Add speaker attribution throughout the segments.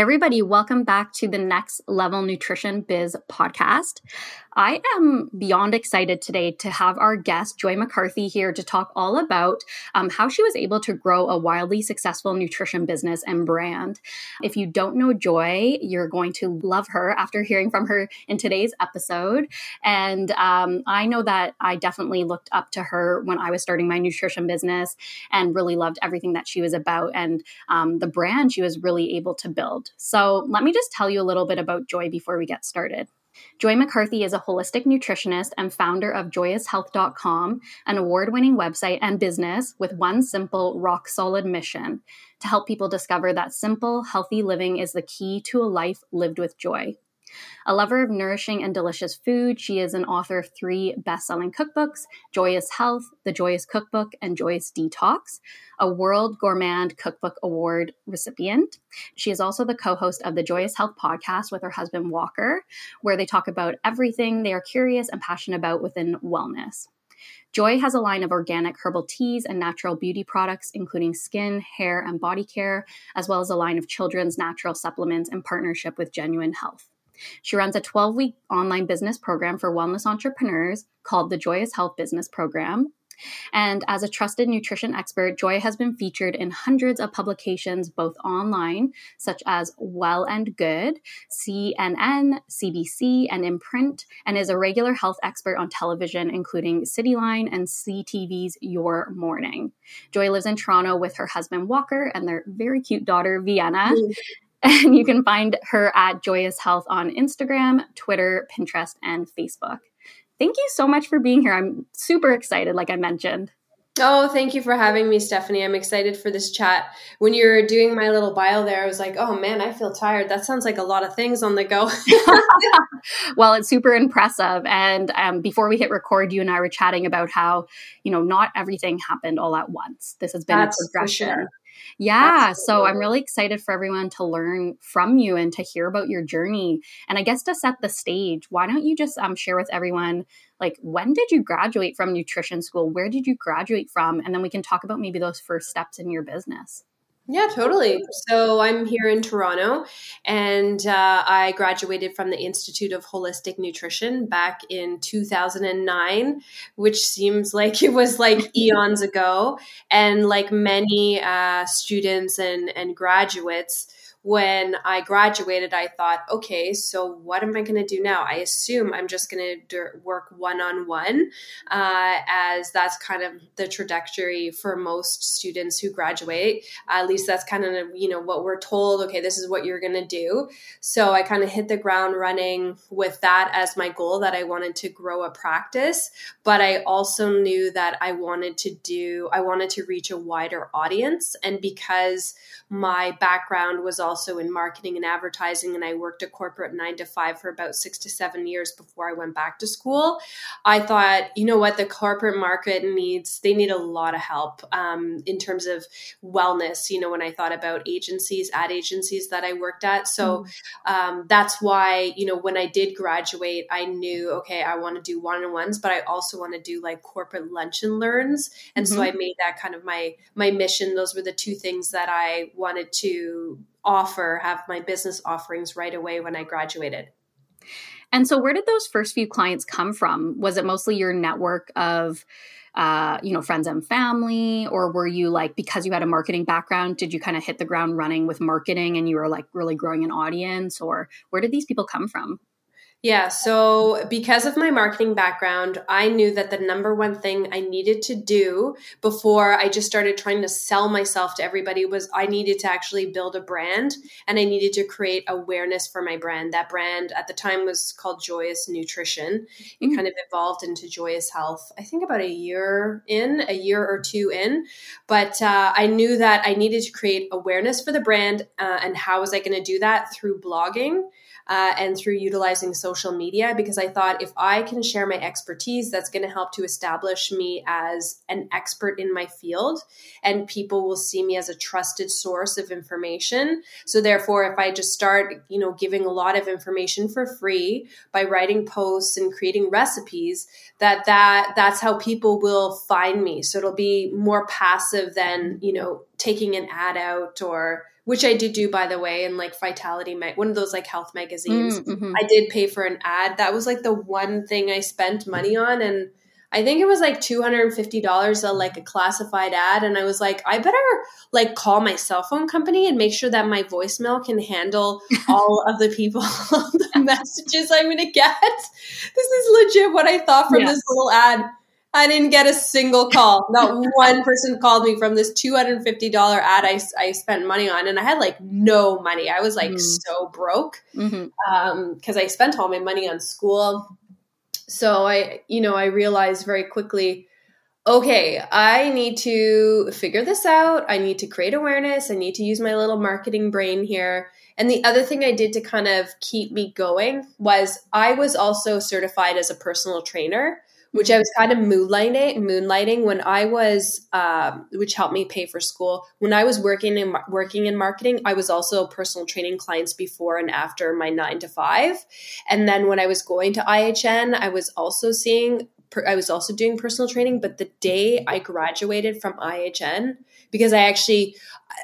Speaker 1: Hey, everybody, welcome back to the Next Level Nutrition Biz podcast. I am beyond excited today to have our guest, Joy McCarthy, here to talk all about um, how she was able to grow a wildly successful nutrition business and brand. If you don't know Joy, you're going to love her after hearing from her in today's episode. And um, I know that I definitely looked up to her when I was starting my nutrition business and really loved everything that she was about and um, the brand she was really able to build. So let me just tell you a little bit about Joy before we get started. Joy McCarthy is a holistic nutritionist and founder of joyoushealth.com, an award winning website and business with one simple, rock solid mission to help people discover that simple, healthy living is the key to a life lived with joy. A lover of nourishing and delicious food, she is an author of three best selling cookbooks Joyous Health, The Joyous Cookbook, and Joyous Detox, a World Gourmand Cookbook Award recipient. She is also the co host of the Joyous Health podcast with her husband Walker, where they talk about everything they are curious and passionate about within wellness. Joy has a line of organic herbal teas and natural beauty products, including skin, hair, and body care, as well as a line of children's natural supplements in partnership with Genuine Health. She runs a 12 week online business program for wellness entrepreneurs called the Joyous Health Business Program. And as a trusted nutrition expert, Joy has been featured in hundreds of publications, both online, such as Well and Good, CNN, CBC, and in print, and is a regular health expert on television, including Cityline and CTV's Your Morning. Joy lives in Toronto with her husband Walker and their very cute daughter Vienna. Mm. And you can find her at Joyous Health on Instagram, Twitter, Pinterest, and Facebook. Thank you so much for being here. I'm super excited, like I mentioned.
Speaker 2: Oh, thank you for having me, Stephanie. I'm excited for this chat. When you're doing my little bio there, I was like, oh man, I feel tired. That sounds like a lot of things on the go.
Speaker 1: well, it's super impressive. And um, before we hit record, you and I were chatting about how, you know, not everything happened all at once. This has been That's a progression. Sure. Yeah. Absolutely. So I'm really excited for everyone to learn from you and to hear about your journey. And I guess to set the stage, why don't you just um, share with everyone, like, when did you graduate from nutrition school? Where did you graduate from? And then we can talk about maybe those first steps in your business.
Speaker 2: Yeah, totally. So I'm here in Toronto and uh, I graduated from the Institute of Holistic Nutrition back in 2009, which seems like it was like eons ago. And like many uh, students and, and graduates, when I graduated, I thought, okay, so what am I going to do now? I assume I'm just going to work one on one, as that's kind of the trajectory for most students who graduate. At least that's kind of you know what we're told. Okay, this is what you're going to do. So I kind of hit the ground running with that as my goal that I wanted to grow a practice, but I also knew that I wanted to do, I wanted to reach a wider audience, and because my background was also in marketing and advertising, and I worked a corporate nine to five for about six to seven years before I went back to school. I thought, you know what, the corporate market needs, they need a lot of help um, in terms of wellness. You know, when I thought about agencies, ad agencies that I worked at. So mm. um, that's why, you know, when I did graduate, I knew, okay, I want to do one on ones, but I also want to do like corporate lunch and learns. And mm-hmm. so I made that kind of my my mission. Those were the two things that I wanted to offer, have my business offerings right away when I graduated.
Speaker 1: And so, where did those first few clients come from? Was it mostly your network of, uh, you know, friends and family, or were you like because you had a marketing background, did you kind of hit the ground running with marketing and you were like really growing an audience, or where did these people come from?
Speaker 2: Yeah, so because of my marketing background, I knew that the number one thing I needed to do before I just started trying to sell myself to everybody was I needed to actually build a brand and I needed to create awareness for my brand. That brand at the time was called Joyous Nutrition. It mm. kind of evolved into Joyous Health, I think about a year in, a year or two in. But uh, I knew that I needed to create awareness for the brand. Uh, and how was I going to do that? Through blogging uh, and through utilizing social media because I thought if I can share my expertise, that's going to help to establish me as an expert in my field and people will see me as a trusted source of information. So therefore, if I just start, you know, giving a lot of information for free by writing posts and creating recipes, that that that's how people will find me. So it'll be more passive than, you know, taking an ad out or which I did do by the way, in like Vitality, mag- one of those like health magazines. Mm, mm-hmm. I did pay for an ad. That was like the one thing I spent money on, and I think it was like two hundred and fifty dollars, a like a classified ad. And I was like, I better like call my cell phone company and make sure that my voicemail can handle all of the people, the messages I'm going to get. This is legit what I thought from yes. this little ad. I didn't get a single call. Not one person called me from this $250 ad I, I spent money on. And I had like no money. I was like mm. so broke because mm-hmm. um, I spent all my money on school. So I, you know, I realized very quickly okay, I need to figure this out. I need to create awareness. I need to use my little marketing brain here. And the other thing I did to kind of keep me going was I was also certified as a personal trainer which I was kind of moonlighting, moonlighting when I was, um, which helped me pay for school. When I was working in working in marketing, I was also personal training clients before and after my nine to five. And then when I was going to IHN, I was also seeing, I was also doing personal training. But the day I graduated from IHN, because I actually,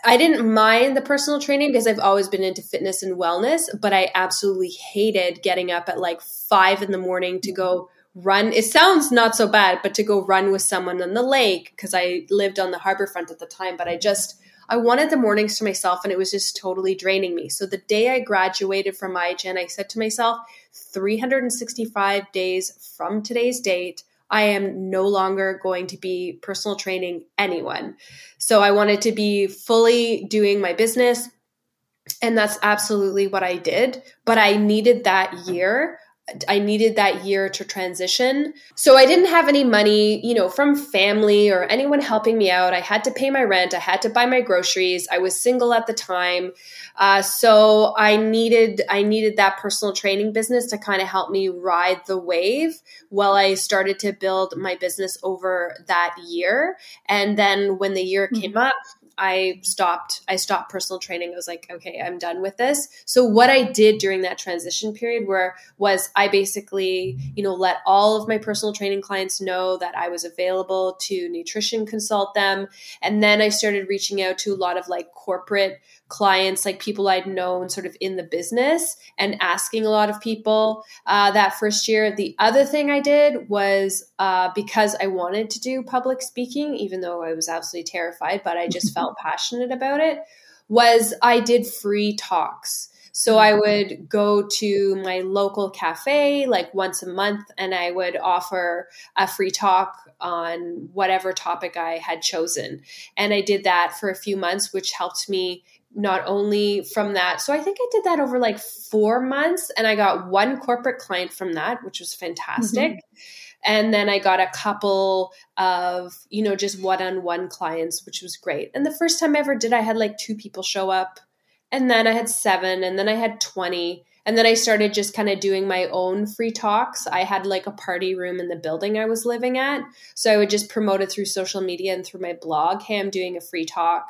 Speaker 2: I didn't mind the personal training because I've always been into fitness and wellness, but I absolutely hated getting up at like five in the morning to go run it sounds not so bad but to go run with someone on the lake because i lived on the harbor front at the time but i just i wanted the mornings to myself and it was just totally draining me so the day i graduated from IHN, i said to myself 365 days from today's date I am no longer going to be personal training anyone. So I wanted to be fully doing my business. And that's absolutely what I did. But I needed that year I needed that year to transition. So I didn't have any money, you know, from family or anyone helping me out. I had to pay my rent. I had to buy my groceries. I was single at the time. Uh, so I needed, I needed that personal training business to kind of help me ride the wave while I started to build my business over that year. And then when the year mm-hmm. came up, I stopped I stopped personal training. I was like, okay, I'm done with this. So what I did during that transition period where was I basically, you know, let all of my personal training clients know that I was available to nutrition consult them. And then I started reaching out to a lot of like corporate clients, like people I'd known sort of in the business, and asking a lot of people uh, that first year. The other thing I did was uh, because I wanted to do public speaking, even though I was absolutely terrified, but I just felt passionate about it, was I did free talks. So I would go to my local cafe like once a month and I would offer a free talk on whatever topic I had chosen. And I did that for a few months, which helped me not only from that. So I think I did that over like four months and I got one corporate client from that, which was fantastic. Mm-hmm. And then I got a couple of, you know, just one on one clients, which was great. And the first time I ever did, I had like two people show up. And then I had seven, and then I had 20. And then I started just kind of doing my own free talks. I had like a party room in the building I was living at. So I would just promote it through social media and through my blog. Hey, I'm doing a free talk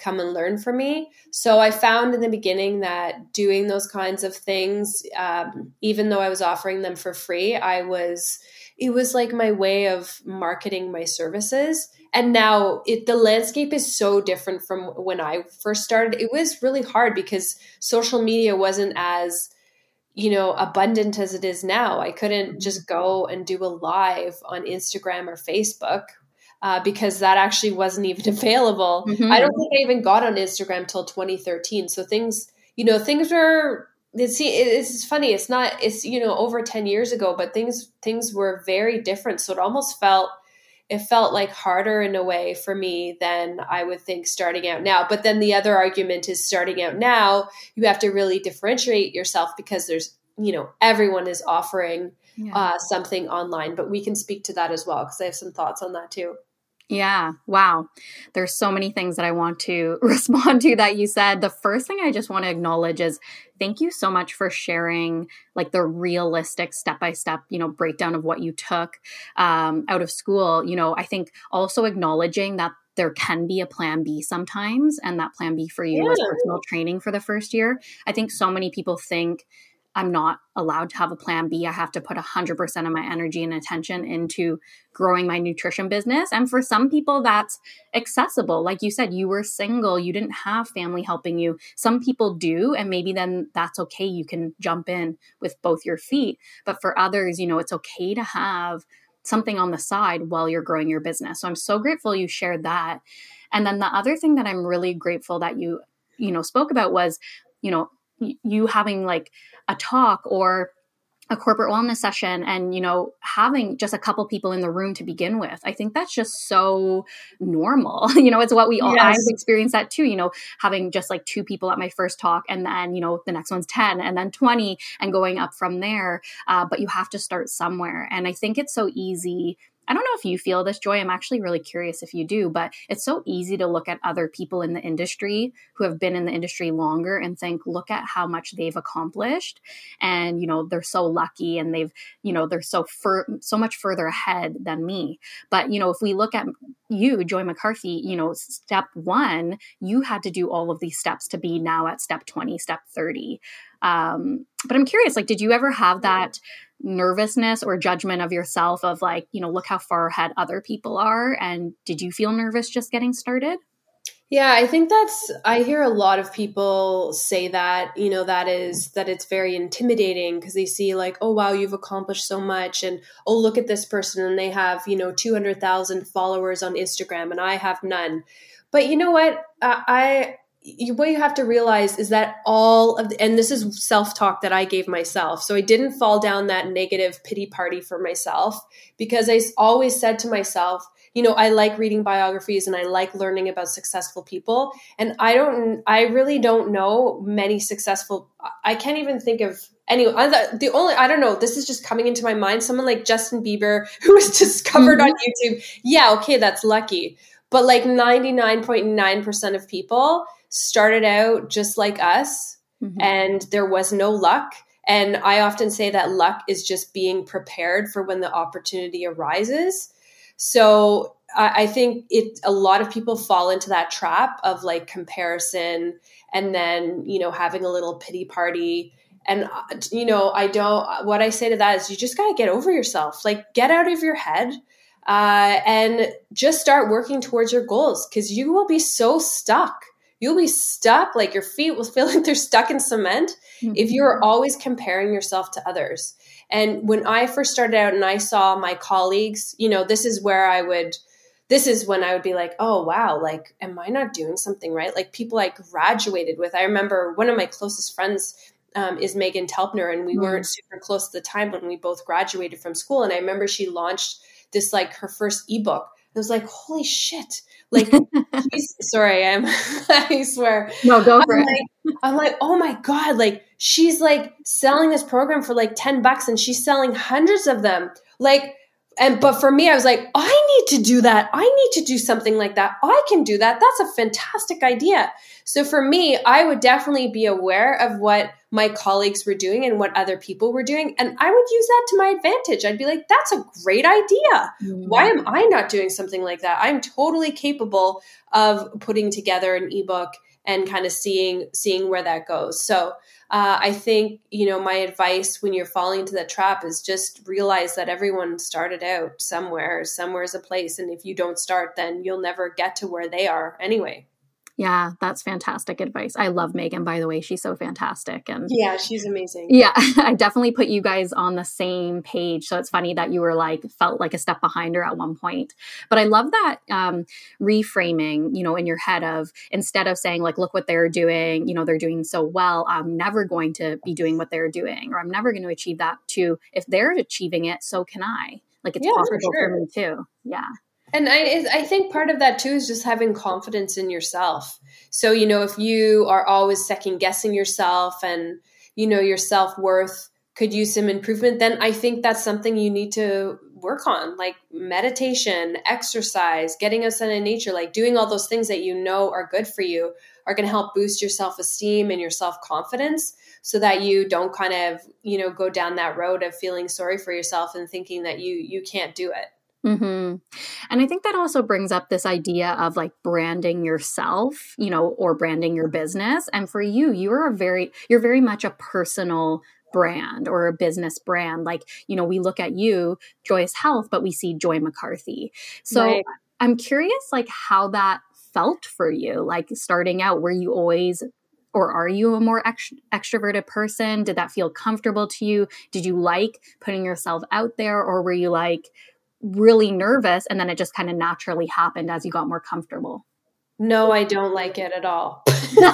Speaker 2: come and learn from me. So I found in the beginning that doing those kinds of things, um, even though I was offering them for free, I was it was like my way of marketing my services. And now it the landscape is so different from when I first started. It was really hard because social media wasn't as you know abundant as it is now. I couldn't just go and do a live on Instagram or Facebook uh, because that actually wasn't even available. Mm-hmm. I don't think I even got on Instagram till 2013. So things, you know, things were see it's funny it's not it's you know over 10 years ago but things things were very different so it almost felt it felt like harder in a way for me than I would think starting out now. But then the other argument is starting out now, you have to really differentiate yourself because there's, you know, everyone is offering yeah. uh, something online. But we can speak to that as well because I have some thoughts on that too.
Speaker 1: Yeah. Wow. There's so many things that I want to respond to that you said. The first thing I just want to acknowledge is thank you so much for sharing like the realistic step by step, you know, breakdown of what you took um, out of school. You know, I think also acknowledging that there can be a plan B sometimes, and that plan B for you yeah. was personal training for the first year. I think so many people think I'm not allowed to have a plan B. I have to put 100% of my energy and attention into growing my nutrition business. And for some people, that's accessible. Like you said, you were single, you didn't have family helping you. Some people do, and maybe then that's okay. You can jump in with both your feet. But for others, you know, it's okay to have something on the side while you're growing your business. So I'm so grateful you shared that. And then the other thing that I'm really grateful that you, you know, spoke about was, you know, you having like a talk or a corporate wellness session and you know having just a couple people in the room to begin with i think that's just so normal you know it's what we all yes. i've experienced that too you know having just like two people at my first talk and then you know the next one's 10 and then 20 and going up from there uh, but you have to start somewhere and i think it's so easy I don't know if you feel this joy. I'm actually really curious if you do, but it's so easy to look at other people in the industry who have been in the industry longer and think, look at how much they've accomplished. And, you know, they're so lucky and they've, you know, they're so fur- so much further ahead than me. But, you know, if we look at you, Joy McCarthy, you know, step one, you had to do all of these steps to be now at step 20, step 30. Um, but I'm curious, like, did you ever have that? nervousness or judgment of yourself of like, you know, look how far ahead other people are? And did you feel nervous just getting started?
Speaker 2: Yeah, I think that's I hear a lot of people say that, you know, that is that it's very intimidating because they see like, oh wow, you've accomplished so much and oh look at this person and they have, you know, 200,000 followers on Instagram and I have none. But you know what? Uh, I what you have to realize is that all of the, and this is self-talk that I gave myself. So I didn't fall down that negative pity party for myself because I always said to myself, you know, I like reading biographies and I like learning about successful people. And I don't, I really don't know many successful, I can't even think of any, the only, I don't know, this is just coming into my mind. Someone like Justin Bieber, who was discovered mm-hmm. on YouTube. Yeah, okay, that's lucky. But like 99.9% of people, started out just like us mm-hmm. and there was no luck. And I often say that luck is just being prepared for when the opportunity arises. So I, I think it a lot of people fall into that trap of like comparison and then, you know, having a little pity party. And uh, you know i don't what i say to that is you just got to get over yourself. Like get out of your head uh, and just start working towards your goals because you will be so stuck you'll be stuck like your feet will feel like they're stuck in cement mm-hmm. if you're always comparing yourself to others and when i first started out and i saw my colleagues you know this is where i would this is when i would be like oh wow like am i not doing something right like people i graduated with i remember one of my closest friends um, is Meghan Telpner, and we mm-hmm. weren't super close at the time when we both graduated from school. And I remember she launched this like her first ebook. I was like, holy shit! Like, sorry, I'm, I swear.
Speaker 1: No, go for
Speaker 2: I'm
Speaker 1: it.
Speaker 2: Like, I'm like, oh my God, like she's like selling this program for like 10 bucks and she's selling hundreds of them. Like, and but for me, I was like, I need to do that. I need to do something like that. I can do that. That's a fantastic idea. So for me, I would definitely be aware of what my colleagues were doing and what other people were doing. And I would use that to my advantage. I'd be like, that's a great idea. Mm-hmm. Why am I not doing something like that? I'm totally capable of putting together an ebook and kind of seeing seeing where that goes. So uh, I think you know my advice when you're falling into that trap is just realize that everyone started out somewhere. Somewhere is a place, and if you don't start, then you'll never get to where they are anyway.
Speaker 1: Yeah, that's fantastic advice. I love Meghan, by the way. She's so fantastic. And
Speaker 2: yeah, she's amazing.
Speaker 1: Yeah, I definitely put you guys on the same page. So it's funny that you were like, felt like a step behind her at one point. But I love that um, reframing, you know, in your head of instead of saying, like, look what they're doing, you know, they're doing so well. I'm never going to be doing what they're doing, or I'm never going to achieve that too. If they're achieving it, so can I. Like it's yeah, possible for, sure. for me too. Yeah.
Speaker 2: And I, I think part of that too is just having confidence in yourself. So, you know, if you are always second guessing yourself and, you know, your self worth could use some improvement, then I think that's something you need to work on, like meditation, exercise, getting outside in nature, like doing all those things that you know are good for you are going to help boost your self esteem and your self confidence so that you don't kind of, you know, go down that road of feeling sorry for yourself and thinking that you you can't do it.
Speaker 1: Mm-hmm. And I think that also brings up this idea of like branding yourself, you know, or branding your business. And for you, you're a very, you're very much a personal brand or a business brand. Like, you know, we look at you, Joyous Health, but we see Joy McCarthy. So right. I'm curious, like, how that felt for you, like starting out. Were you always or are you a more ext- extroverted person? Did that feel comfortable to you? Did you like putting yourself out there, or were you like, really nervous and then it just kind of naturally happened as you got more comfortable.
Speaker 2: No i don't like it at all.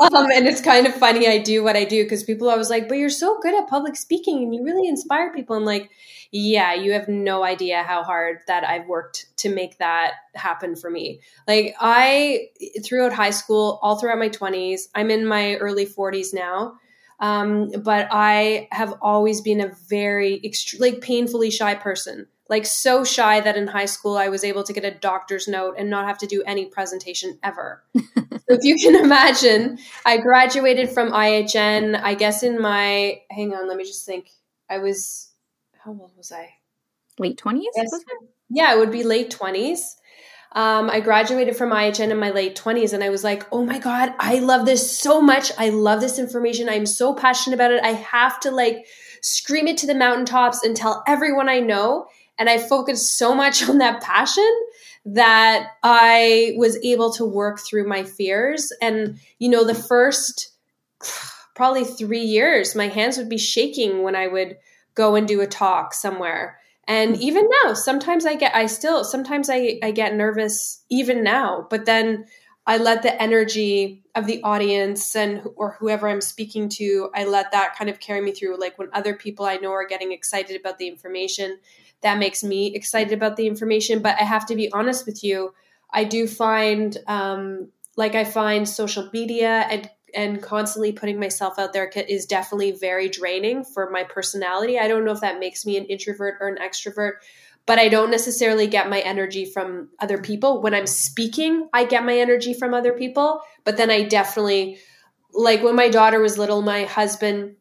Speaker 2: Um, and it's kind of funny i do what i do because people always like but you're so good at public speaking and you really inspire people. I'm like yeah you have no idea how hard that i've worked to make that happen for me. Like i throughout high school all throughout my 20s i'm in my early 40s now um, but I have always been a very ext- like painfully shy person like so shy that in high school I was able to get a doctor's note and not have to do any presentation ever. so if you can imagine, I graduated from IHN, I guess in my hang on, let me just think. I was how old was I?
Speaker 1: Late 20s? Yes.
Speaker 2: Yeah, it would be late 20s. Um, I graduated from IHN in my late 20s and I was like, oh my God, I love this so much. I love this information. I'm so passionate about it. I have to like scream it to the mountaintops and tell everyone I know. And I focused so much on that passion that I was able to work through my fears. And, you know, the first probably three years, my hands would be shaking when I would go and do a talk somewhere. And mm. even now, sometimes I get, I still, sometimes I, I get nervous even now, but then I let the energy of the audience and or whoever I'm speaking to, I let that kind of carry me through. Like when other people I know are getting excited about the information, that makes me excited about the information. But I have to be honest with you, I do find um, like I find social media and and constantly putting myself out there is definitely very draining for my personality. I don't know if that makes me an introvert or an extrovert, but I don't necessarily get my energy from other people. When I'm speaking, I get my energy from other people, but then I definitely like when my daughter was little, my husband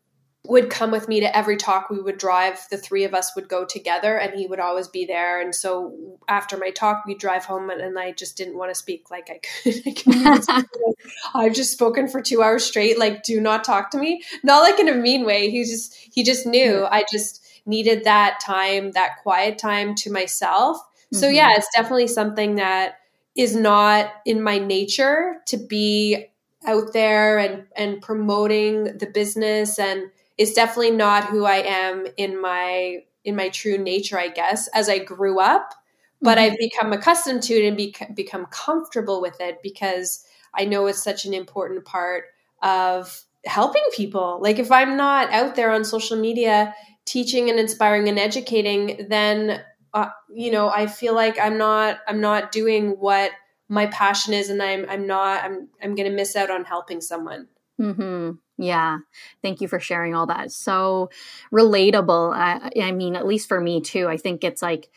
Speaker 2: would come with me to every talk we would drive the three of us would go together and he would always be there. And so after my talk we'd drive home and, and i just didn't want to speak like i could. I've just spoken for two hours straight like do not talk to me. Not like in a mean way he just he just knew i just needed that time that quiet time to myself. Mm-hmm. so yeah it's definitely something that is not in my nature to be out there and and promoting the business and it's definitely not who I am in my in my true nature, I guess, as I grew up. But mm-hmm. I've become accustomed to it and be- become comfortable with it because I know it's such an important part of helping people. Like if I'm not out there on social media teaching and inspiring and educating, then uh, you know I feel like I'm not I'm not doing what my passion is, and I'm I'm not I'm I'm going to miss out on helping someone.
Speaker 1: Hmm. Yeah. Thank you for sharing all that. So relatable. I, I mean, at least for me too. I think it's like,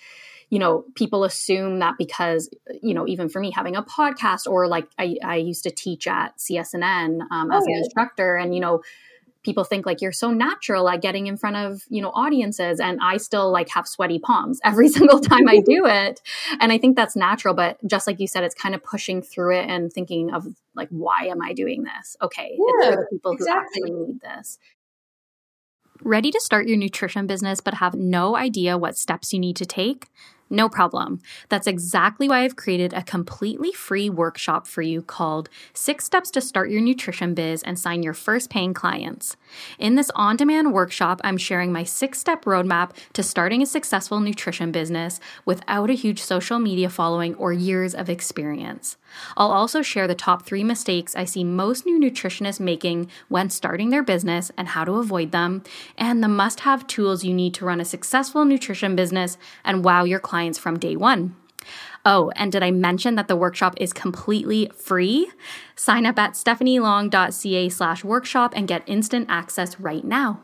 Speaker 1: you know, people assume that because, you know, even for me having a podcast or like I, I used to teach at CSNN um, as oh, an instructor, and you know, people think like you're so natural at getting in front of you know audiences and i still like have sweaty palms every single time i do it and i think that's natural but just like you said it's kind of pushing through it and thinking of like why am i doing this okay yeah, it's for the people exactly. who actually need this Ready to start your nutrition business but have no idea what steps you need to take? No problem. That's exactly why I've created a completely free workshop for you called Six Steps to Start Your Nutrition Biz and Sign Your First Paying Clients. In this on demand workshop, I'm sharing my six step roadmap to starting a successful nutrition business without a huge social media following or years of experience. I'll also share the top three mistakes I see most new nutritionists making when starting their business and how to avoid them, and the must have tools you need to run a successful nutrition business and wow your clients from day one. Oh, and did I mention that the workshop is completely free? Sign up at stephanielong.ca slash workshop and get instant access right now.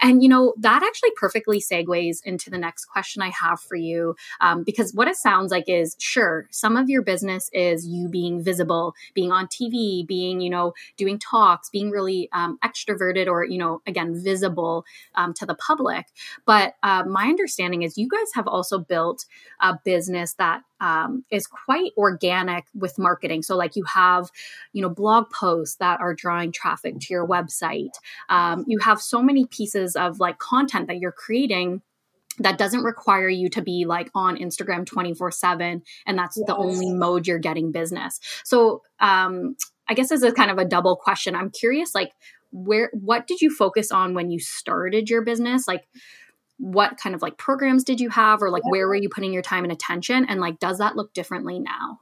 Speaker 1: And, you know, that actually perfectly segues into the next question I have for you. Um, because what it sounds like is sure, some of your business is you being visible, being on TV, being, you know, doing talks, being really um, extroverted or, you know, again, visible um, to the public. But uh, my understanding is you guys have also built a business that um, is quite organic with marketing. So, like you have, you know, blog posts that are drawing traffic to your website. Um, you have so many pieces of like content that you're creating that doesn't require you to be like on Instagram 24 7 and that's yes. the only mode you're getting business. So, um, I guess this is kind of a double question, I'm curious, like, where, what did you focus on when you started your business? Like, what kind of like programs did you have or like where were you putting your time and attention? And like does that look differently now?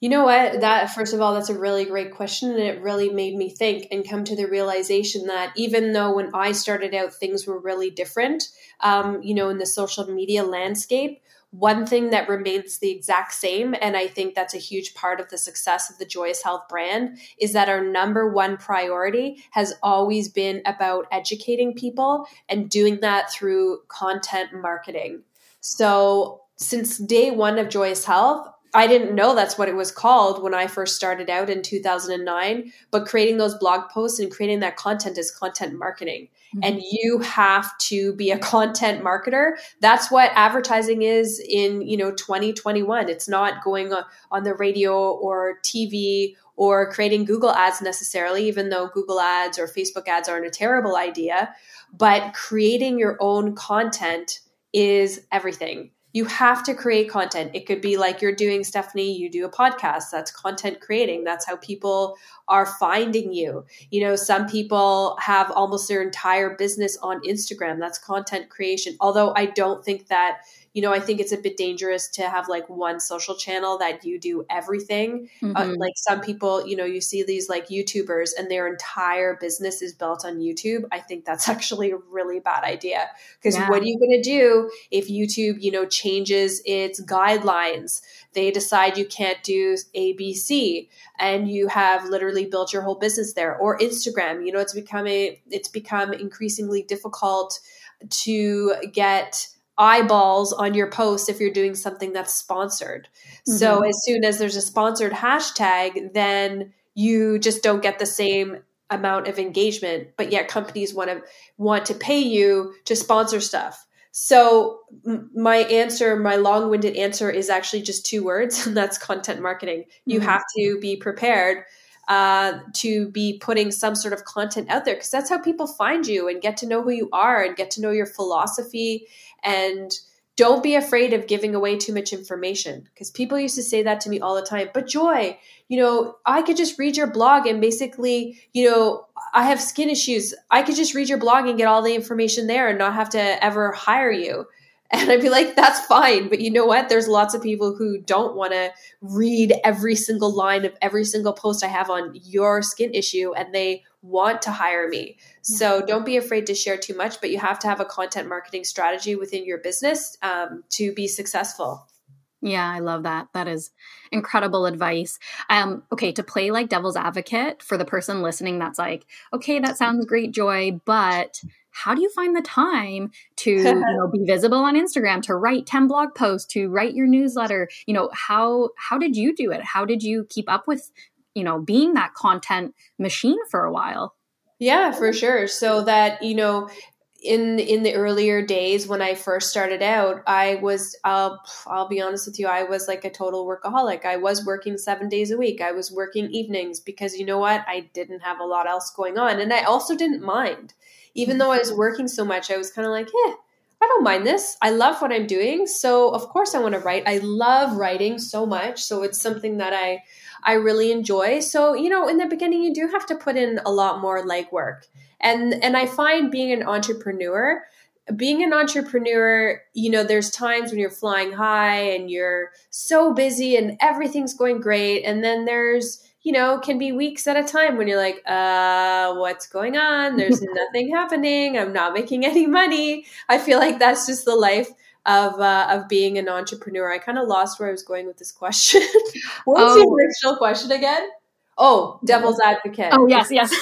Speaker 2: You know what? That first of all that's a really great question and it really made me think and come to the realization that even though when i started out things were really different um, you know in the social media landscape one thing that remains the exact same, and I think that's a huge part of the success of the Joyous Health brand, is that our number one priority has always been about educating people and doing that through content marketing. So, since day one of Joyous Health, I didn't know that's what it was called when I first started out in 2009. But creating those blog posts and creating that content is content marketing. Mm-hmm. And you have to be a content marketer. That's what advertising is in, you know, 2021. It's not going on the radio or TV or creating Google ads necessarily, even though Google ads or Facebook ads aren't a terrible idea. But creating your own content is everything you have to create content. It could be like you're doing, Stephanie, you do a podcast. That's content creating. That's how people are finding you. You know, some people have almost their entire business on Instagram. That's content creation. Although I don't think that you know, I think it's a bit dangerous to have like one social channel that you do everything. Uh, mm-hmm. Uh, like some people, you know, you see these like YouTubers and their entire business is built on YouTube. I think that's actually a really bad idea because yeah. what are you going to do if YouTube, you know, changes its guidelines? They decide you can't do ABC and you have literally built your whole business there or Instagram, you know, it's becoming, it's become increasingly difficult to get eyeballs on your post if you're doing something that's sponsored. Mm-hmm. So as soon as there's a sponsored hashtag, then you just don't get the same amount of engagement, but yet companies want to want to pay you to sponsor stuff. So my answer, my long-winded answer is actually just two words, and that's content marketing. You mm-hmm. have to be prepared uh, to be putting some sort of content out there because that's how people find you and get to know who you are and get to know your philosophy and don't be afraid of giving away too much information because people used to say that to me all the time but joy you know i could just read your blog and basically you know i have skin issues i could just read your blog and get all the information there and not have to ever hire you and I'd be like, that's fine. But you know what? There's lots of people who don't want to read every single line of every single post I have on your skin issue and they want to hire me. Yeah. So don't be afraid to share too much, but you have to have a content marketing strategy within your business um, to be successful.
Speaker 1: Yeah, I love that. That is incredible advice. Um, okay, to play like devil's advocate for the person listening that's like, okay, that sounds great, Joy, but how do you find the time to you know be visible on instagram to write 10 blog posts to write your newsletter you know how how did you do it how did you keep up with you know being that content machine for a while
Speaker 2: yeah for sure so that you know in in the earlier days when I first started out, I was uh, I'll be honest with you, I was like a total workaholic. I was working seven days a week. I was working evenings because you know what, I didn't have a lot else going on, and I also didn't mind even though I was working so much, I was kind of like, yeah, I I don't mind this. I love what I'm doing. So of course I want to write. I love writing so much. So it's something that I I really enjoy. So, you know, in the beginning you do have to put in a lot more legwork. And and I find being an entrepreneur, being an entrepreneur, you know, there's times when you're flying high and you're so busy and everything's going great. And then there's you know, can be weeks at a time when you're like, uh, what's going on? There's nothing happening. I'm not making any money. I feel like that's just the life of uh, of being an entrepreneur. I kind of lost where I was going with this question. what was oh. the original question again? Oh, devil's advocate.
Speaker 1: Oh yes, yes.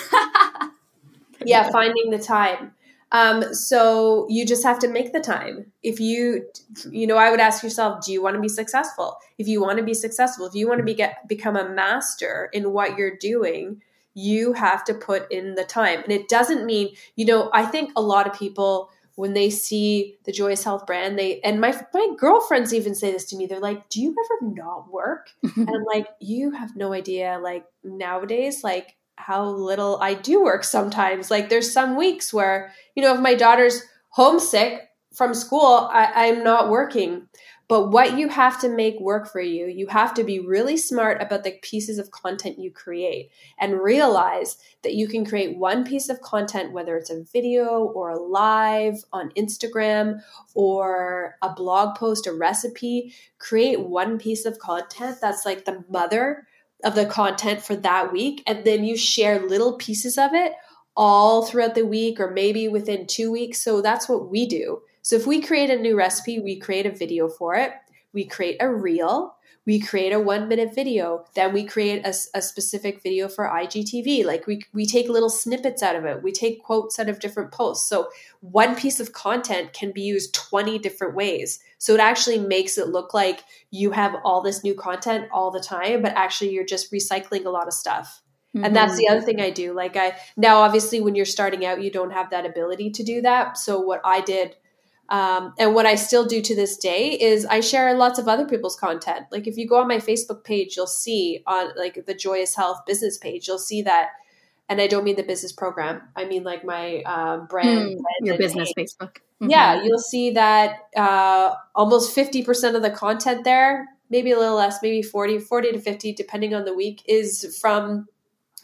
Speaker 2: yeah, finding the time. Um, so you just have to make the time. If you, you know, I would ask yourself, do you want to be successful? If you want to be successful, if you want to be get, become a master in what you're doing, you have to put in the time. And it doesn't mean, you know, I think a lot of people when they see the Joyous Health brand, they and my my girlfriends even say this to me. They're like, "Do you ever not work?" and I'm like, "You have no idea. Like nowadays, like how little I do work sometimes. Like there's some weeks where, you know, if my daughter's homesick from school, I, I'm not working. But what you have to make work for you, you have to be really smart about the pieces of content you create and realize that you can create one piece of content, whether it's a video or a live on Instagram or a blog post, a recipe. Create one piece of content that's like the mother of the content for that week and then you share little pieces of it all throughout the week or maybe within 2 weeks so that's what we do so if we create a new recipe we create a video for it. We create a reel. We create a one minute video. Then we create a, a, specific video for igtv like we, we take little snippets out of it. We take quotes out of different posts. So one piece of content can be used 20 different ways. So it actually makes it look like you have all this new content all the time but actually you're just recycling a lot of stuff. Mm-hmm. and that's the other thing i do. Like i now obviously when you're starting out you don't have that ability to do that. So what i did um, and what I still do to this day is I share lots of other people's content. Like if you go on my Facebook page, you'll see on like the Joyous Health business page, you'll see that. And I don't mean the business program. I mean like my uh, brand,
Speaker 1: mm, your business page. Facebook.
Speaker 2: Mm-hmm. Yeah, you'll see that uh, almost fifty percent of the content there, maybe a little less, maybe 40, 40 to fifty, depending on the week, is from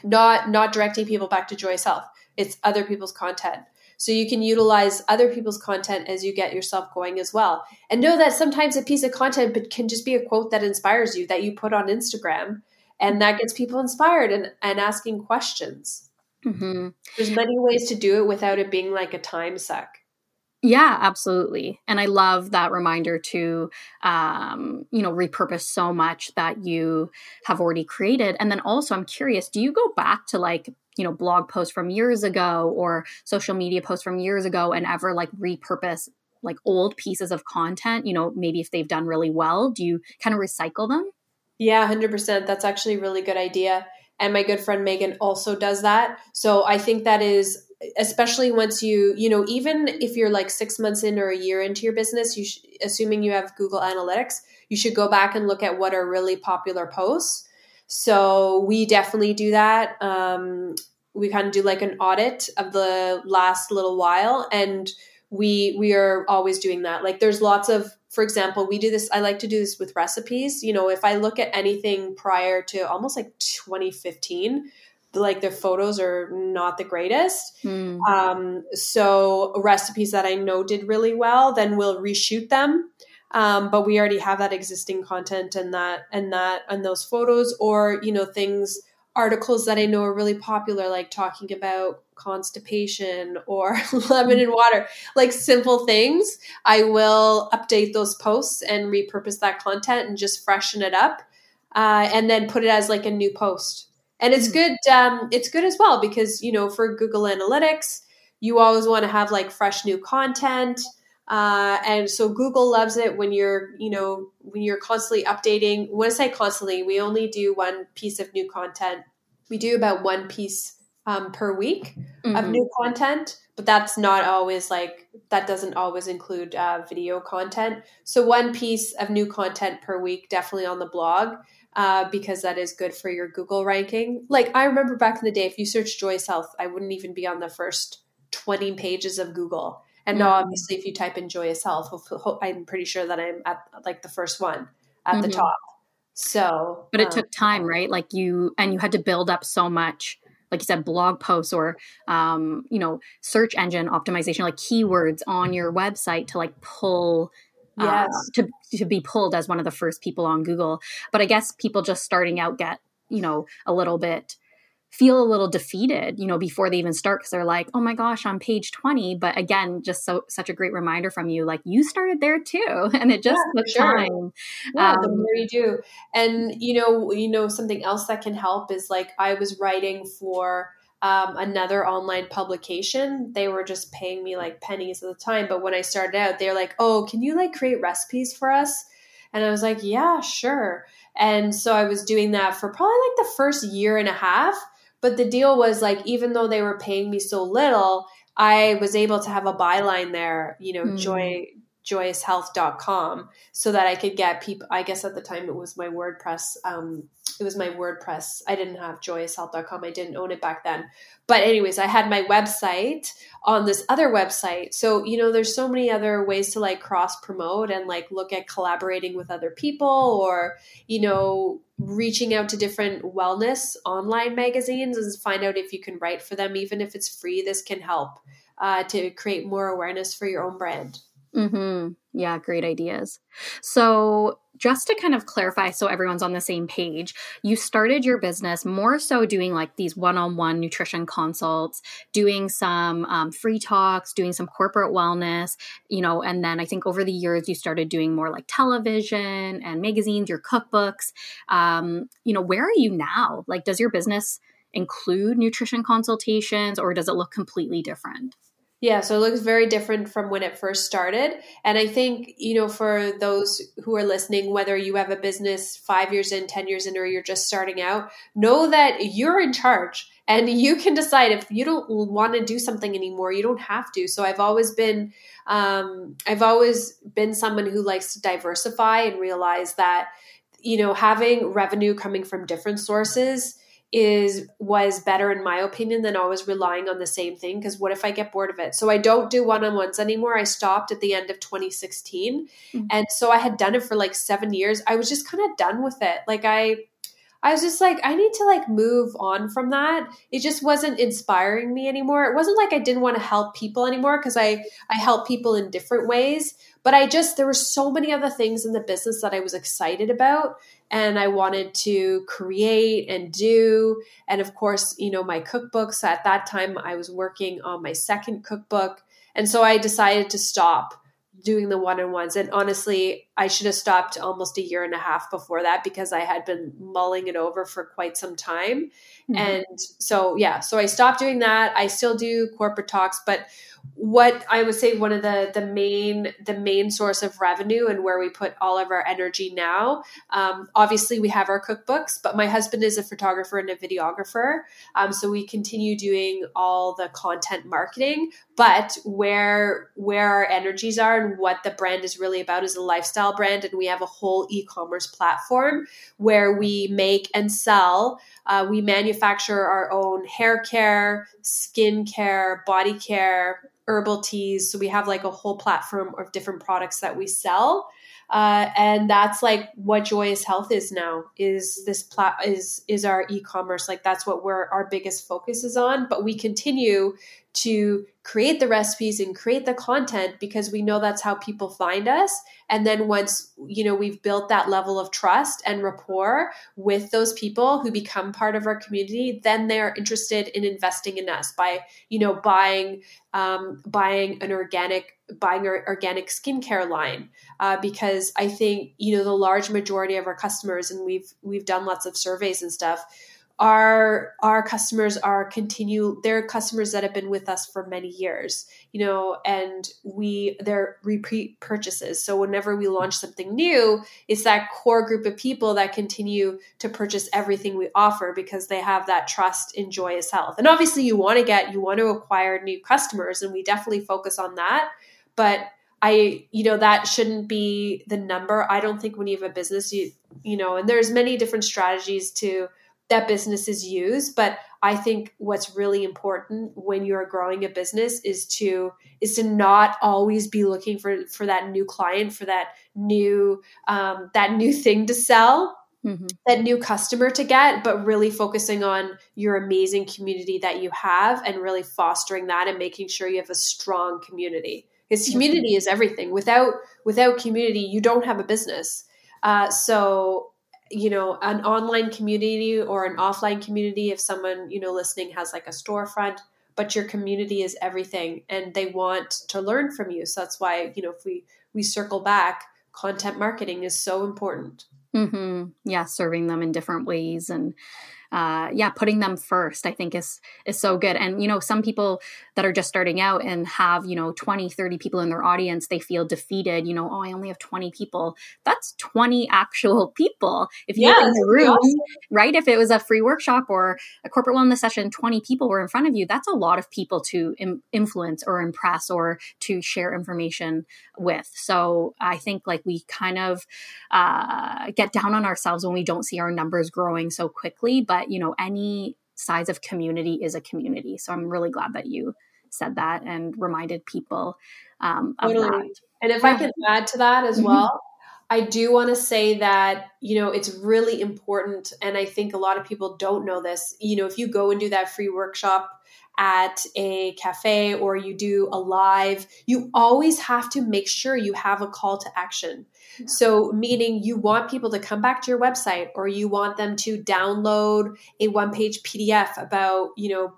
Speaker 2: not not directing people back to Joyous Health. It's other people's content. So you can utilize other people's content as you get yourself going as well. And know that sometimes a piece of content can just be a quote that inspires you that you put on Instagram and that gets people inspired and, and asking questions. Mm-hmm. There's many ways to do it without it being like a time suck.
Speaker 1: Yeah, absolutely. And I love that reminder to, um, you know, repurpose so much that you have already created. And then also, I'm curious, do you go back to like, you know, blog posts from years ago or social media posts from years ago and ever like repurpose like old pieces of content? You know, maybe if they've done really well, do you kind of recycle them?
Speaker 2: Yeah, 100%. That's actually a really good idea. And my good friend Meghan also does that. So I think that is especially once you you know even if you're like six months in or a year into your business you sh- assuming you have google analytics you should go back and look at what are really popular posts. So we definitely do that. Um, we kind of do like an audit of the last little while and we we are always doing that. Like there's lots of for example we do this i like to do this with recipes. You know if i look at anything prior to almost like 2015 like their photos are not the greatest. Mm. Um, so recipes that I know did really well, then we'll reshoot them. Um, but we already have that existing content and that and that and those photos, or you know things articles that I know are really popular, like talking about constipation or lemon and water, like simple things. I will update those posts and repurpose that content and just freshen it up, uh, and then put it as like a new post and it's hmm. good um, it's good as well because you know for google analytics you always want to have like fresh new content uh, and so google loves it when you're you know when you're constantly updating when i say constantly we only do one piece of new content we do about one piece um, per week mm-hmm. of new content but that's not always like that doesn't always include uh, video content so one piece of new content per week definitely on the blog uh, because that is good for your Google ranking. Like I remember back in the day, if you search Joyous Health, I wouldn't even be on the first 20 pages of Google. And mm-hmm. now, obviously, if you type in Joyous Health, I'm pretty sure that I'm at like the first one at mm-hmm. the top. So,
Speaker 1: but it um, took time, right? Like you, and you had to build up so much, like you said, blog posts or, um, you know, search engine optimization, like keywords on your website to like pull yes. Uh, to to be pulled as one of the first people on Google. But I guess people just starting out get you know a little bit feel a little defeated, you know, before they even start because they're like, "Oh my gosh, on page 20." But again, just so such a great reminder from you, like you started there too, and it just yeah, took sure. time.
Speaker 2: Yeah, um, the more you do, and you know, you know, something else that can help is like I was writing for. Um, another online publication. They were just paying me like pennies at the time. But when I started out, they're like, "Oh, can you like create recipes for us?" And I was like, "Yeah, sure." And so I was doing that for probably like the first year and a half. But the deal was like, even though they were paying me so little, I was able to have a byline there, you know, mm. joy joyoushealth.com so that I could get people I guess at the time it was my WordPress um it was my WordPress. I didn't have joyoushealth.com. I didn't own it back then. But anyways, I had my website on this other website. So, you know, there's so many other ways to like cross promote and like look at collaborating with other people or, you know, reaching out to different wellness online magazines and find out if you can write for them even if it's free. This can help uh, to create more awareness for your own brand.
Speaker 1: Mm-hmm. Yeah, great ideas. So, just to kind of clarify so everyone's on the same page, you started your business more so doing like these one on one nutrition consults, doing some um, free talks, doing some corporate wellness, you know, and then I think over the years you started doing more like television and magazines, your cookbooks. Um, you know, where are you now? Like, does your business include nutrition consultations or does it look completely different?
Speaker 2: Yeah, so it looks very different from when it first started. And I think, you know, for those who are listening, whether you have a business five years in, 10 years in, or you're just starting out, know that you're in charge and you can decide if you don't want to do something anymore, you don't have to. So I've always been, um, I've always been someone who likes to diversify and realize that, you know, having revenue coming from different sources is was better in my opinion than always relying on the same thing because what if i get bored of it? So i don't do one-on-ones anymore. I stopped at the end of 2016 mm-hmm. and so i had done it for like seven years. I was just kind of done with it. Like i i was just like i need to like move on from that. It just wasn't inspiring me anymore. It wasn't like i didn't want to help people anymore because i i help people in different ways but i just there were so many other things in the business that i was excited about and I wanted to create and do. And of course, you know, my cookbooks at that time, I was working on my second cookbook. And so I decided to stop doing the one on ones. And honestly, I should have stopped almost a year and a half before that because I had been mulling it over for quite some time. Mm-hmm. And so, yeah, so I stopped doing that. I still do corporate talks, but what I would say one of the the main the main source of revenue and where we put all of our energy now. Um, obviously, we have our cookbooks, but my husband is a photographer and a videographer, um, so we continue doing all the content marketing. But where where our energies are and what the brand is really about is a lifestyle brand, and we have a whole e-commerce platform where we make and sell. Uh, we manufacture our own hair care, skin care, body care, herbal teas. So we have like a whole platform of different products that we sell. Uh, and that's like what joyous health is now is this plat is is our e-commerce. Like that's what we're our biggest focus is on. But we continue to create the recipes and create the content because we know that's how people find us. And then once you know we've built that level of trust and rapport with those people who become part of our community then they're interested in investing in us by you know buying um, buying an organic buying our organic skincare line uh, because i think you know the large majority of our customers and we've we've done lots of surveys and stuff our our customers are continue they're customers that have been with us for many years you know and we they're repeat purchases. So whenever we launch something new it's that core group of people that continue to purchase everything we offer because they have that trust in joyous health. And obviously you want to get you want to acquire new customers and we definitely focus on that but I, you know, that shouldn't be the number. I don't think when you have a business, you, you know, and there's many different strategies to that businesses use. But I think what's really important when you're growing a business is to is to not always be looking for for that new client, for that new um, that new thing to sell. Mm-hmm. that new customer to get, but really focusing on your amazing community that you have and really fostering that and making sure you have a strong community. Because community is everything. Without without community, you don't have a business. Uh, so you know an online community or an offline community if someone you know listening has like a storefront but your community is everything and they want to learn from you so that's why you know if we we circle back content marketing is so important
Speaker 1: mm-hmm. yeah serving them in different ways and uh, yeah, putting them first, I think is is so good. And you know, some people that are just starting out and have you know 20, 30 people in their audience, they feel defeated. You know, oh, I only have twenty people. That's twenty actual people. If you're yeah, in the room, awesome. right? If it was a free workshop or a corporate wellness session, twenty people were in front of you. That's a lot of people to Im- influence or impress or to share information with. So I think like we kind of uh, get down on ourselves when we don't see our numbers growing so quickly, but you know, any size of community is a community. So I'm really glad that you said that and reminded people um, of totally. that.
Speaker 2: And if I can add to that as mm-hmm. well, I do want to say that, you know, it's really important. And I think a lot of people don't know this. You know, if you go and do that free workshop at a cafe or you do a live, you always have to make sure you have a call to action. Yeah. So, meaning you want people to come back to your website or you want them to download a one page PDF about, you know,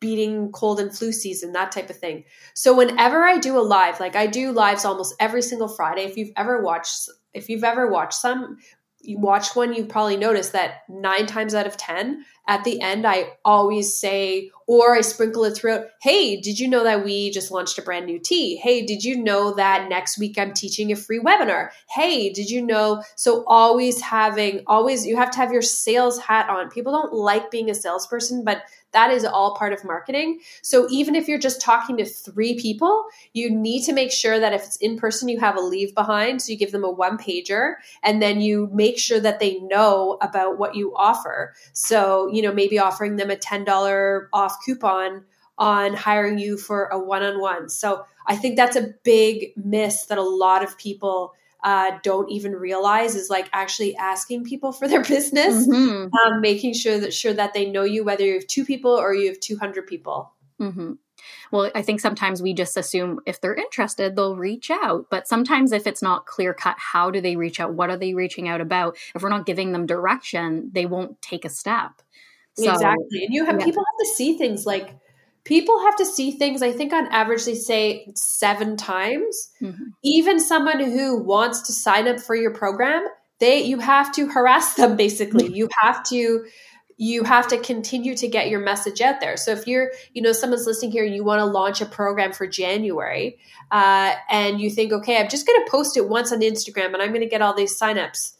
Speaker 2: beating cold and flu season, that type of thing. So, whenever I do a live, like I do lives almost every single Friday, if you've ever watched, if you've ever watched some, you watch one, you've probably noticed that nine times out of 10, at the end, I always say, or I sprinkle it throughout, hey, did you know that we just launched a brand new tea? Hey, did you know that next week I'm teaching a free webinar? Hey, did you know? So, always having, always, you have to have your sales hat on. People don't like being a salesperson, but that is all part of marketing. So even if you're just talking to three people, you need to make sure that if it's in person, you have a leave behind. So you give them a one pager and then you make sure that they know about what you offer. So, you know, maybe offering them a $10 off coupon on hiring you for a one on one. So I think that's a big miss that a lot of people uh, don't even realize is like actually asking people for their business, mm-hmm. um, making sure that sure that they know you, whether you have two people or you have two hundred people.
Speaker 1: Mm-hmm. Well, I think sometimes we just assume if they're interested, they'll reach out. But sometimes if it's not clear cut, how do they reach out? What are they reaching out about? If we're not giving them direction, they won't take a step.
Speaker 2: So, exactly. And you have yeah. people have to see things like people have to see things i think on average they say seven times mm-hmm. even someone who wants to sign up for your program they you have to harass them basically you have to you have to continue to get your message out there so if you're you know someone's listening here and you want to launch a program for january uh, and you think okay i'm just going to post it once on instagram and i'm going to get all these signups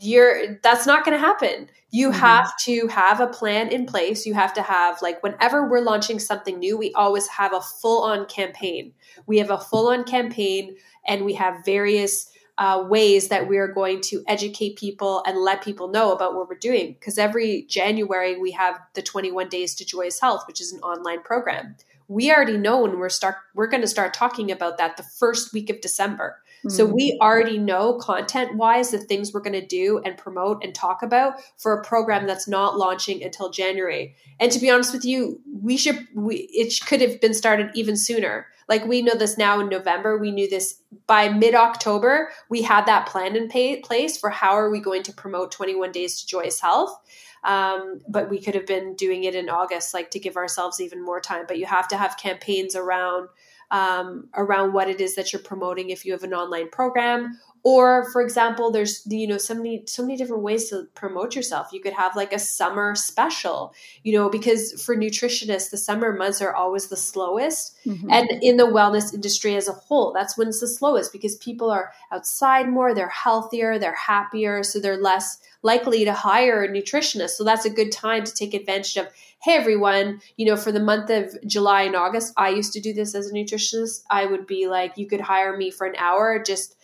Speaker 2: you're that's not going to happen. You mm-hmm. have to have a plan in place. You have to have like whenever we're launching something new we always have a full on campaign. We have a full on campaign and we have various uh, ways that we are going to educate people and let people know about what we're doing. Because every january we have the 21 days to joyous health which is an online program. We already know when we're start we're going to start talking about that the first week of december so hmm. we already know content wise the things we're going to do and promote and talk about for a program that's not launching until January. And to be honest with you, we should we it could have been started even sooner. Like we know this now in November, we knew this by mid October. We had that plan in pay, place for how are we going to promote 21 days to joyous health. Um, but we could have been doing it in August, like to give ourselves even more time. But you have to have campaigns around um, around what it is that you're promoting if you have an online program. Or for example there's you know so many so many different ways to promote yourself. You could have like a summer special you know because for nutritionists the summer months are always the slowest. Mm-hmm. and in the wellness industry as a whole that's when it's the slowest because people are outside more they're healthier they're happier so they're less likely to hire a nutritionist. So that's a good time to take advantage of hey everyone you know for the month of july and august i used to do this as a nutritionist i would be like you could hire me for an hour just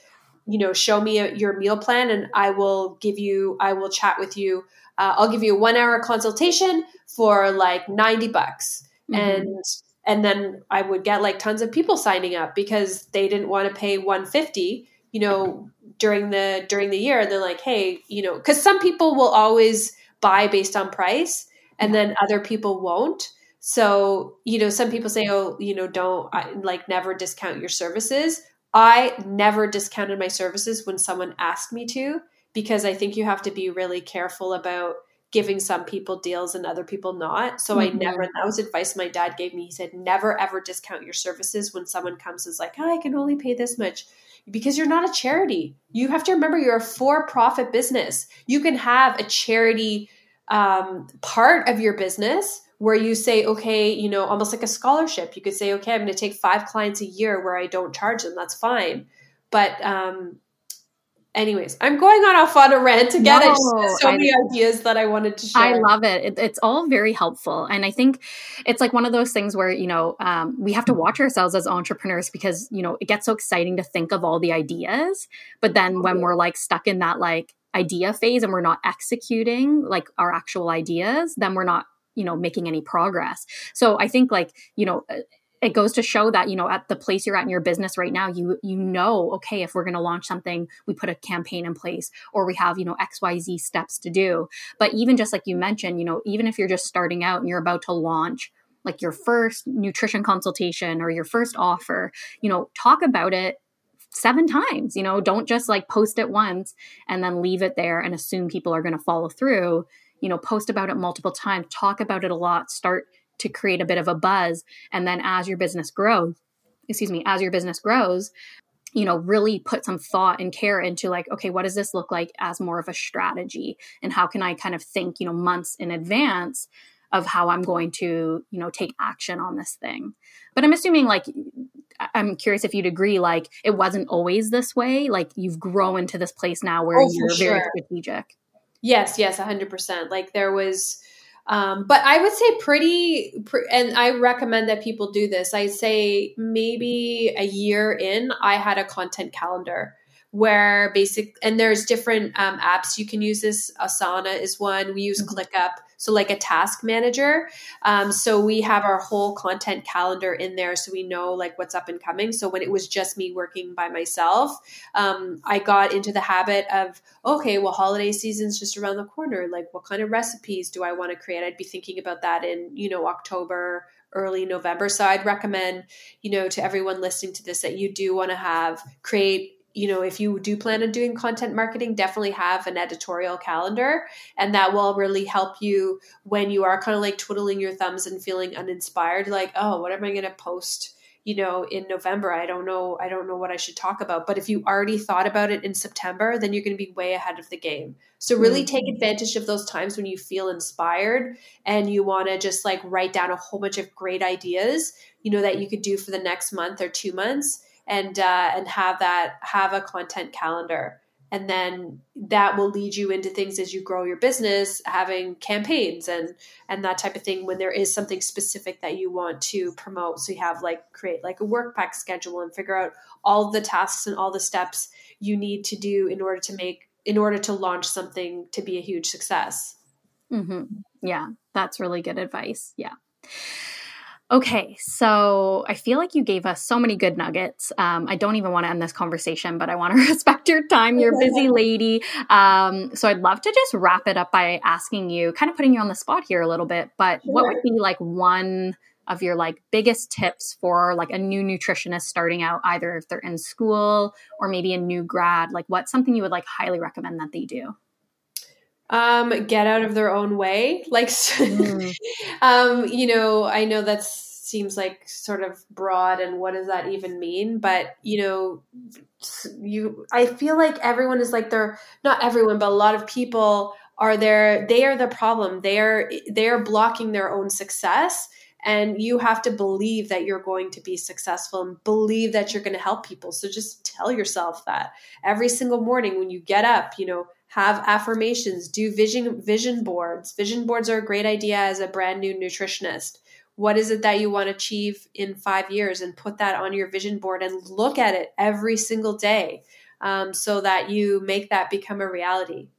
Speaker 2: you know show me a, your meal plan and i will give you i will chat with you uh, i'll give you a one hour consultation for like 90 bucks. Mm-hmm. And and then I would get like tons of people signing up because they didn't want to pay 150, you know, during the during the year. They're like, "Hey, you know, cuz some people will always buy based on price and then other people won't." So, you know, some people say, "Oh, you know, don't I, like never discount your services." I never discounted my services when someone asked me to because I think you have to be really careful about giving some people deals and other people not. So mm-hmm. I never, that was advice my dad gave me. He said, never ever discount your services when someone comes and is like, oh, I can only pay this much because you're not a charity. You have to remember you're a for profit business. You can have a charity um, part of your business where you say, okay, you know, almost like a scholarship. You could say, okay, I'm going to take five clients a year where I don't charge them. That's fine. But um, anyways, I'm going on off on a rant to get no, so many ideas that I wanted to share.
Speaker 1: I love it. it. It's all very helpful. And I think it's like one of those things where, you know, um, we have to watch ourselves as entrepreneurs because, you know, it gets so exciting to think of all the ideas. But then when we're like stuck in that like idea phase and we're not executing like our actual ideas, then we're not, you know, making any progress. So I think like, you know, uh, it goes to show that you know at the place you're at in your business right now you you know okay if we're going to launch something we put a campaign in place or we have you know xyz steps to do but even just like you mentioned you know even if you're just starting out and you're about to launch like your first nutrition consultation or your first offer you know talk about it seven times you know don't just like post it once and then leave it there and assume people are going to follow through. You know post about it multiple times talk about it a lot start to create a bit of a buzz and then as your business grows excuse me as your business grows you know really put some thought and care into like okay what does this look like as more of a strategy? And how can i kind of think you know months in advance of how i'm going to you know take action on this thing? But i'm assuming like i'm curious if you'd agree like it wasn't always this way like you've grown to this place now where oh, you're sure. very strategic
Speaker 2: yes yes 100% like there was um, but I would say pretty, pre- and I recommend that people do this. I say maybe a year in, I had a content calendar where basic, and there's different um, apps you can use. This Asana is one. We use mm-hmm. ClickUp so like a task manager um, so we have our whole content calendar in there so we know like what's up and coming so when it was just me working by myself um, i got into the habit of okay well holiday season's just around the corner like what kind of recipes do i want to create i'd be thinking about that in you know october early November. So I'd recommend, you know, to everyone listening to this that you do want to have create you know, if you do plan on doing content marketing, definitely have an editorial calendar. And that will really help you when you are kind of like twiddling your thumbs and feeling uninspired, like, oh, what am I going to post? you know in november i don't know i don't know what i should talk about but if you already thought about it in september then you're going to be way ahead of the game so really mm-hmm. take advantage of those times when you feel inspired and you want to just like write down a whole bunch of great ideas you know that you could do for the next month or two months and uh, and have that have a content calendar. And then that will lead you into things as you grow your business having campaigns and and that type of thing when there is something specific that you want to promote. So you have like create like a work pack schedule and figure out all the tasks and all the steps you need to do in order to make in order to launch something to be a huge success.
Speaker 1: Mm-hmm. yeah that's really good advice. Yeah Okay, so I feel like you gave us so many good nuggets. Um, I don't even want to end this conversation, but I want to respect your time. You're a busy lady. Um, so I'd love to just wrap it up by asking you, kind of putting you on the spot here a little bit, but sure. what would be like one of your like biggest tips for like a new nutritionist starting out, either if they're in school or maybe a new grad? Like, what's something you would like highly recommend that they do?
Speaker 2: Um, get out of their own way. Like, mm. um, you know, I know that seems like sort of broad, and what does that even mean? But you know, you, I feel like everyone is like they're not everyone, but a lot of people are there. They are the problem. They are they are blocking their own success. And you have to believe that you're going to be successful and believe that you're going to help people. So just tell yourself that every single morning when you get up, you know, have affirmations, do vision vision boards. Vision boards are a great idea as a brand new nutritionist. What is it that you want to achieve in five years and put that on your vision board and look at it every single day um, so that you make that become a reality.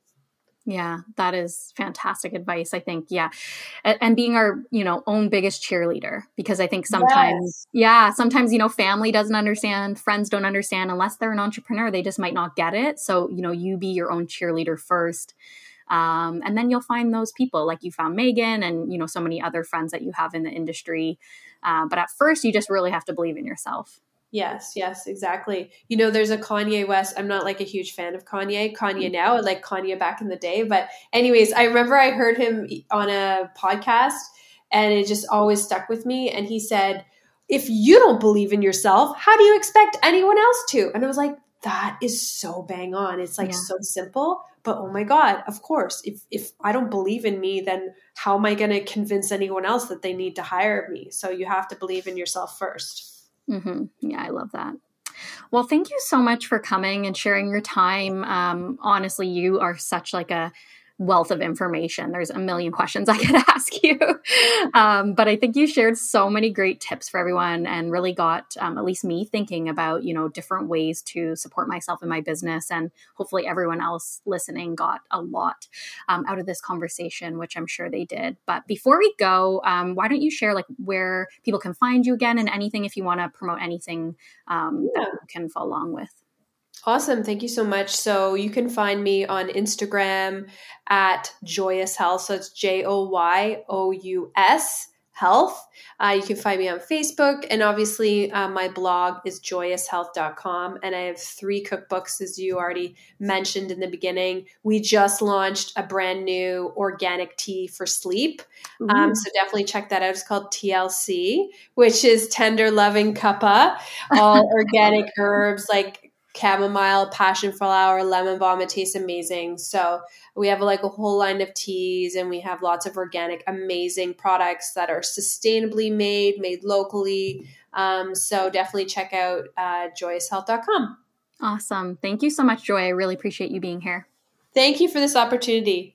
Speaker 1: Yeah, that is fantastic advice. I think, yeah. And, and, being our, you know, own biggest cheerleader because I think sometimes, yes. yeah, sometimes, you know, family doesn't understand, friends don't understand unless they're an entrepreneur, they just might not get it. So, you know, you be your own cheerleader first. Um, and then you'll find those people like you found Meghan and, you know, so many other friends that you have in the industry. Uh, but at first, you just really have to believe in yourself.
Speaker 2: Yes, yes, exactly. You know, there's a Kanye West. I'm not like a huge fan of Kanye. Kanye now, mm-hmm. like Kanye back in the day. But, anyways, I remember I heard him on a podcast and it just always stuck with me. And he said, If you don't believe in yourself, how do you expect anyone else to? And I was like, That is so bang on. It's like yeah. so simple. But oh my God, of course, if, if I don't believe in me, then how am I going to convince anyone else that they need to hire me? So you have to believe in yourself first.
Speaker 1: Mm-hmm. Yeah, I love that. Well, thank you so much for coming and sharing your time. Um, honestly, you are such like a wealth of information. There's a million questions I could ask you. Um, but I think you shared so many great tips for everyone and really got um, at least me thinking about, you know, different ways to support myself in my business. And hopefully everyone else listening got a lot um, out of this conversation, which I'm sure they did. But before we go, um, why don't you share like where people can find you again and anything if you want to promote anything um, yeah. that you can follow along with?
Speaker 2: Awesome. Thank you so much. So you can find me on Instagram at Joyous Health. So it's J O Y O U S Health. Uh, you can find me on Facebook. And obviously, uh, my blog is joyoushealth.com. And I have three cookbooks, as you already mentioned in the beginning. We just launched a brand new organic tea for sleep. Um, so definitely check that out. It's called TLC, which is Tender Loving Cuppa, all organic herbs like chamomile, passion flower, lemon balm. It tastes amazing. So we have like a whole line of teas and we have lots of organic, amazing products that are sustainably made, made locally. Um, so definitely check out uh, joyoushealth.com.
Speaker 1: Awesome. Thank you so much, Joy. I really appreciate you being here.
Speaker 2: Thank you for this opportunity.